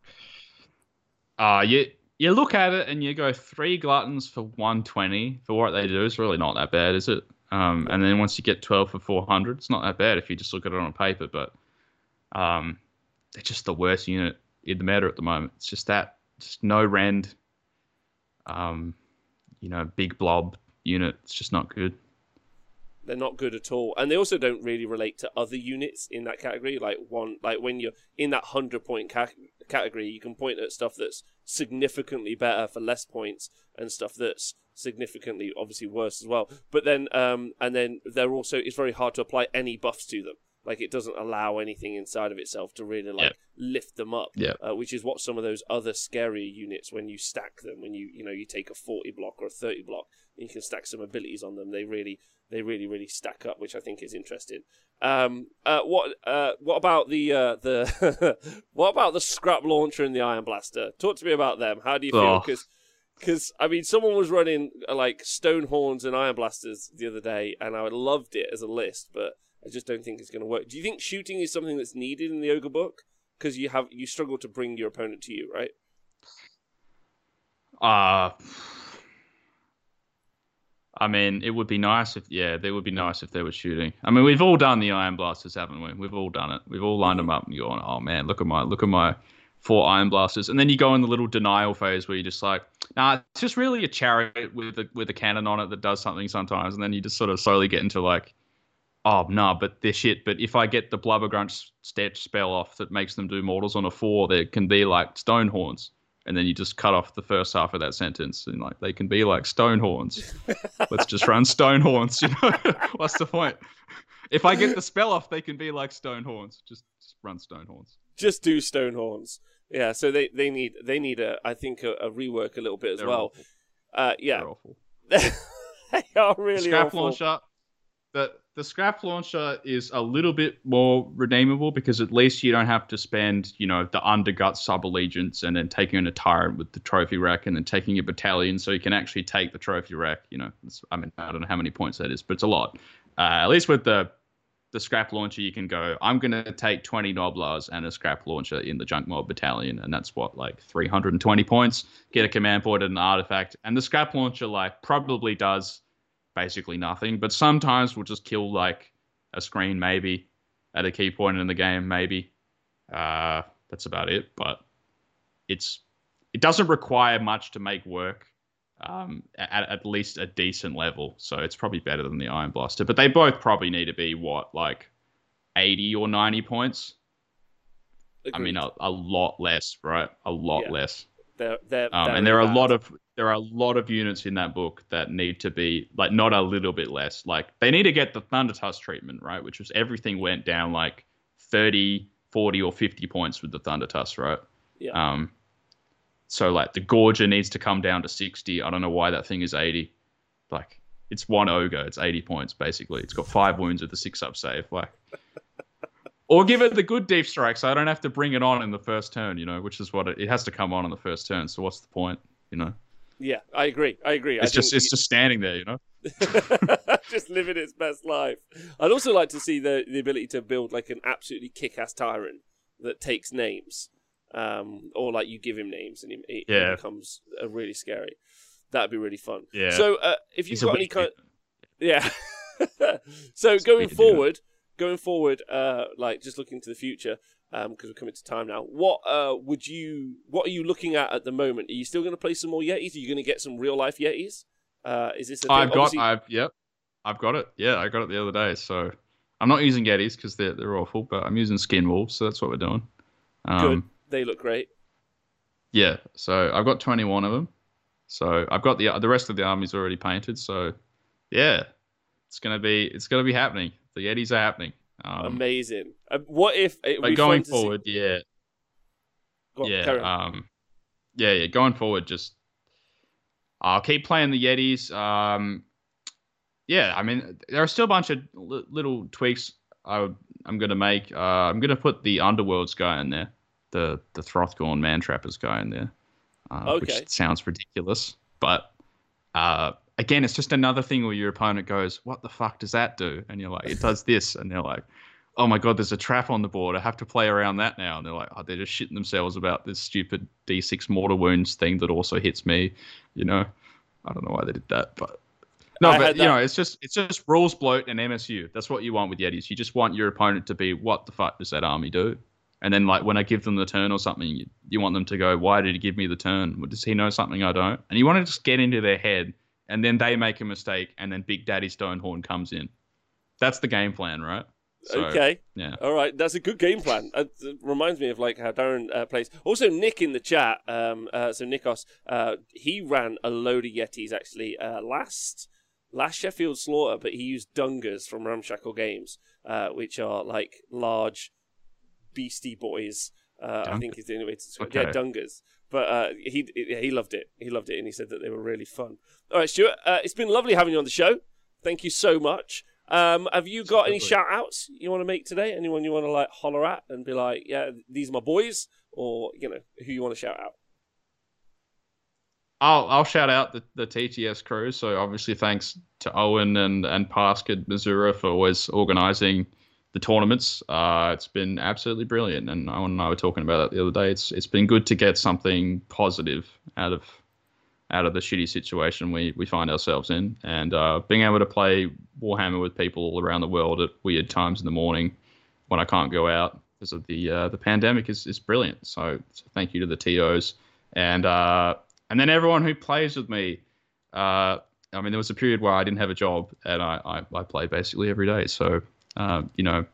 Uh, you you look at it and you go three gluttons for 120 for what they do is really not that bad, is it? Um, and then once you get 12 for 400, it's not that bad if you just look at it on paper. But um, they're just the worst unit in the meta at the moment. It's just that, just no rend. Um, you know, big blob unit. It's just not good. They're not good at all, and they also don't really relate to other units in that category. Like one, like when you're in that hundred point ca- category, you can point at stuff that's significantly better for less points, and stuff that's significantly obviously worse as well. But then, um, and then they're also it's very hard to apply any buffs to them. Like it doesn't allow anything inside of itself to really like lift them up. Yeah. Uh, which is what some of those other scarier units, when you stack them, when you you know you take a forty block or a thirty block, and you can stack some abilities on them. They really they really really stack up, which I think is interesting. Um, uh, what uh, what about the uh, the what about the scrap launcher and the iron blaster? Talk to me about them. How do you feel? Oh. Because because I mean, someone was running uh, like stone horns and iron blasters the other day, and I loved it as a list, but I just don't think it's going to work. Do you think shooting is something that's needed in the ogre book? Because you have you struggle to bring your opponent to you, right? Uh I mean, it would be nice if, yeah, they would be nice if they were shooting. I mean, we've all done the iron blasters, haven't we? We've all done it. We've all lined them up and you're gone, oh man, look at my, look at my four iron blasters. And then you go in the little denial phase where you're just like, nah, it's just really a chariot with a, with a cannon on it that does something sometimes. And then you just sort of slowly get into like, oh no, but they're shit. But if I get the blubber grunt stat spell off that makes them do mortals on a four, they can be like stone horns. And then you just cut off the first half of that sentence, and like they can be like stone horns. Let's just run stone horns. You know, what's the point? If I get the spell off, they can be like stone horns. Just, just run stone horns. Just do stone horns. Yeah, so they, they need they need a I think a, a rework a little bit as They're well. awful. Uh, yeah, They're awful. they are really scrap awful. launcher. The the scrap launcher is a little bit more redeemable because at least you don't have to spend, you know, the undergut sub allegiance and then taking on a tyrant with the trophy rack and then taking a battalion so you can actually take the trophy rack. You know, I mean, I don't know how many points that is, but it's a lot. Uh, at least with the the scrap launcher, you can go. I'm going to take 20 Gnoblars and a scrap launcher in the junk mob battalion, and that's what like 320 points. Get a command point and an artifact, and the scrap launcher like probably does basically nothing, but sometimes we'll just kill like a screen maybe at a key point in the game maybe. Uh, that's about it, but it's it doesn't require much to make work. Um, at, at least a decent level, so it's probably better than the Iron Blaster. But they both probably need to be what, like, eighty or ninety points. I mean, a, a lot less, right? A lot Yeah. less. They're, they're Um, and there are a lot of there are a lot of units in that book that need to be like not a little bit less. Like they need to get the Thunder Tusk treatment, right? Which was everything went down like 30, 40, or 50 points with the Thunder Tusk, right? Yeah. Um, so like the Gorger needs to come down to 60. I don't know why that thing is 80. Like it's one ogre, it's 80 points basically. It's got five wounds with a six up save. Like or give it the good deep strike so I don't have to bring it on in the first turn, you know, which is what it, it has to come on in the first turn. So what's the point, you know? Yeah, I agree. I agree. It's I just it's just standing there, you know. just living its best life. I'd also like to see the the ability to build like an absolutely kick-ass tyrant that takes names, um, or like you give him names and he, he Yeah. becomes uh, really scary. That'd be really fun. Yeah. So uh, if you've He's got any kind, yeah. so It's going forward, going forward, uh, like just looking to the future, um, because we're coming to time now. What uh would you? What are you looking at at the moment? Are you still going to play some more Yetis? Are you going to get some real life Yetis? Uh, is this? A thing? I've got Obviously- I've yep. I've got it. Yeah, I got it the other day. So I'm not using Yetis because they're they're awful, but I'm using skin wolves, so that's what we're doing. Um, Good. They look great. Yeah, so I've got 21 of them. So I've got the the rest of the army's already painted. So yeah, it's gonna be it's gonna be happening. The Yetis are happening. Um, Amazing. Uh, what if it but going to see- forward, yeah, on, yeah, um, yeah, yeah. Going forward, just I'll keep playing the Yetis. Um, yeah, I mean, there are still a bunch of li- little tweaks I would, I'm gonna make. Uh, I'm gonna put the Underworlds guy in there, the the Hrothgorn Mantrappers guy in there, uh, Okay. which sounds ridiculous, but uh, again, it's just another thing where your opponent goes, "What the fuck does that do?" And you're like, "It does this," and they're like, "Oh my god, there's a trap on the board. I have to play around that now." And they're like, "Oh, they're just shitting themselves about this stupid D6 mortar wounds thing that also hits me." You know, I don't know why they did that, but no, I but you know, it's just it's just rules bloat and MSU. That's what you want with Yetis. You just want your opponent to be, "What the fuck does that army do?" And then, like, when I give them the turn or something, you, you want them to go, Why did he give me the turn? Does he know something I don't? And you want to just get into their head, and then they make a mistake, and then Big Daddy Stonehorn comes in. That's the game plan, right? So, okay. Yeah. All right. That's a good game plan. It reminds me of like how Darren uh, plays. Also, Nick in the chat. Um, uh, so Nikos, uh, he ran a load of Yetis actually uh, last last Sheffield Slaughter, but he used Dungas from Ramshackle Games, uh, which are like large beastie boys. Uh, I think is the only way to describe. Yeah, Okay. But uh, he he loved it. He loved it, and he said that they were really fun. All right, Stuart. Uh, it's been lovely having you on the show. Thank you so much. Um, have you got any shout outs you want to make today? Anyone you want to like holler at and be like, yeah, these are my boys, or you know, who you want to shout out? I'll I'll shout out the, the TTS crew. So obviously thanks to Owen and and Pask at Missouri for always organising the tournaments. Uh, it's been absolutely brilliant, and Owen and I were talking about that the other day. It's it's been good to get something positive out of out of the shitty situation we, we find ourselves in, and uh, being able to play Warhammer with people all around the world at weird times in the morning when I can't go out because of the uh, the pandemic is, is brilliant. So, so thank you to the TOs and uh, and then everyone who plays with me. Uh, I mean, there was a period where I didn't have a job and I, I, I played basically every day. So, uh, you know,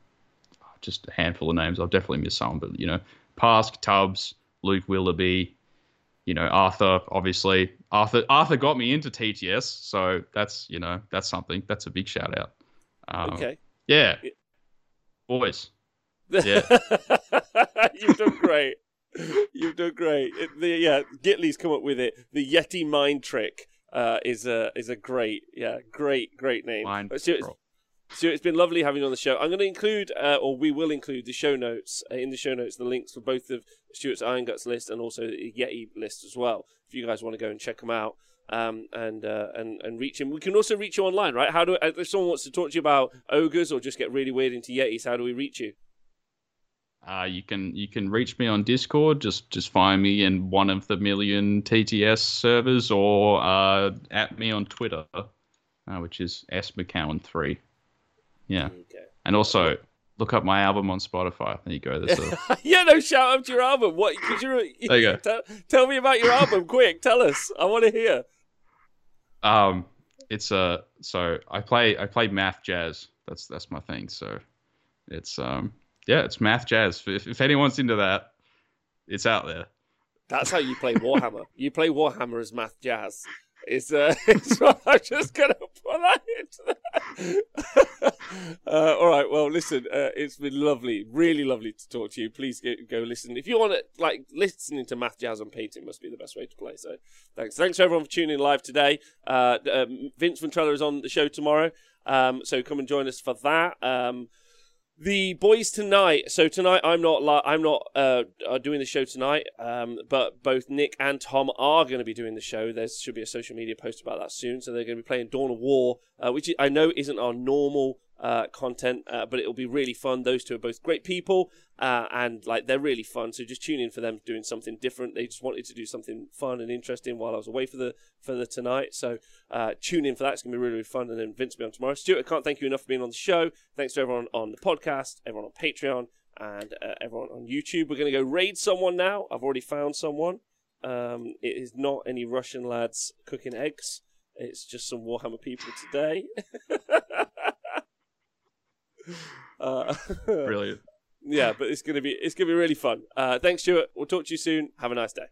just a handful of names. I've definitely missed some, but you know, Pask, Tubbs, Luke Willoughby, you know, Arthur, obviously. Arthur Arthur got me into TTS, so that's you know that's something. That's a big shout out. Um, Okay. Yeah. Yeah. Boys. Yeah. You've done great. You've done great. It, the, yeah, Gitley's come up with it. The Yeti mind trick uh, is a is a great, yeah, great, great name. Mind But Stuart, it's been lovely having you on the show. I'm going to include, uh, or we will include, the show notes uh, in the show notes, the links for both of Stuart's Iron Guts list and also the Yeti list as well. If you guys want to go and check them out um, and uh, and and reach him, we can also reach you online, right? How do if someone wants to talk to you about ogres or just get really weird into Yetis? How do we reach you? Uh, you can you can reach me on Discord. Just just find me in one of the million TTS servers, or uh, at me on Twitter, uh, which is s mccowan three. Yeah, Okay. and also look up my album on Spotify. There you go. A, yeah, no, shout out to your album. What? Could you, There you go. Tell, tell me about your album, quick. Tell us. I want to hear. um, it's a so I play I play math jazz. That's that's my thing. So it's um yeah, it's math jazz. If if anyone's into that, it's out there. That's how you play Warhammer. you play Warhammer as Math Jazz. It's, uh, it's I'm just gonna put that into that. uh, all right. Well, listen. Uh, it's been lovely, really lovely to talk to you. Please go, go listen if you want to. Like listening to math, jazz, and painting must be the best way to play. So, thanks. Thanks to everyone for tuning in live today. Uh, um, Vince Ventrella is on the show tomorrow. Um, so come and join us for that. Um, the boys tonight. So tonight I'm not li- I'm not uh, uh, doing the show tonight, um, but both Nick and Tom are going to be doing the show. There should be a social media post about that soon. So they're going to be playing Dawn of War, uh, which I know isn't our normal uh, content, uh, but it'll be really fun. Those two are both great people, uh, and like they're really fun. So just tune in for them doing something different. They just wanted to do something fun and interesting while I was away for the for the tonight. So uh, tune in for that. It's gonna be really, really fun. And then Vince will be on tomorrow. Stuart, I can't thank you enough for being on the show. Thanks to everyone on the podcast, everyone on Patreon, and uh, everyone on YouTube. We're gonna go raid someone now. I've already found someone. Um, it is not any Russian lads cooking eggs. It's just some Warhammer people today. Uh, Brilliant. yeah, but it's gonna be it's gonna be really fun. Uh, thanks, Stuart. We'll talk to you soon. Have a nice day.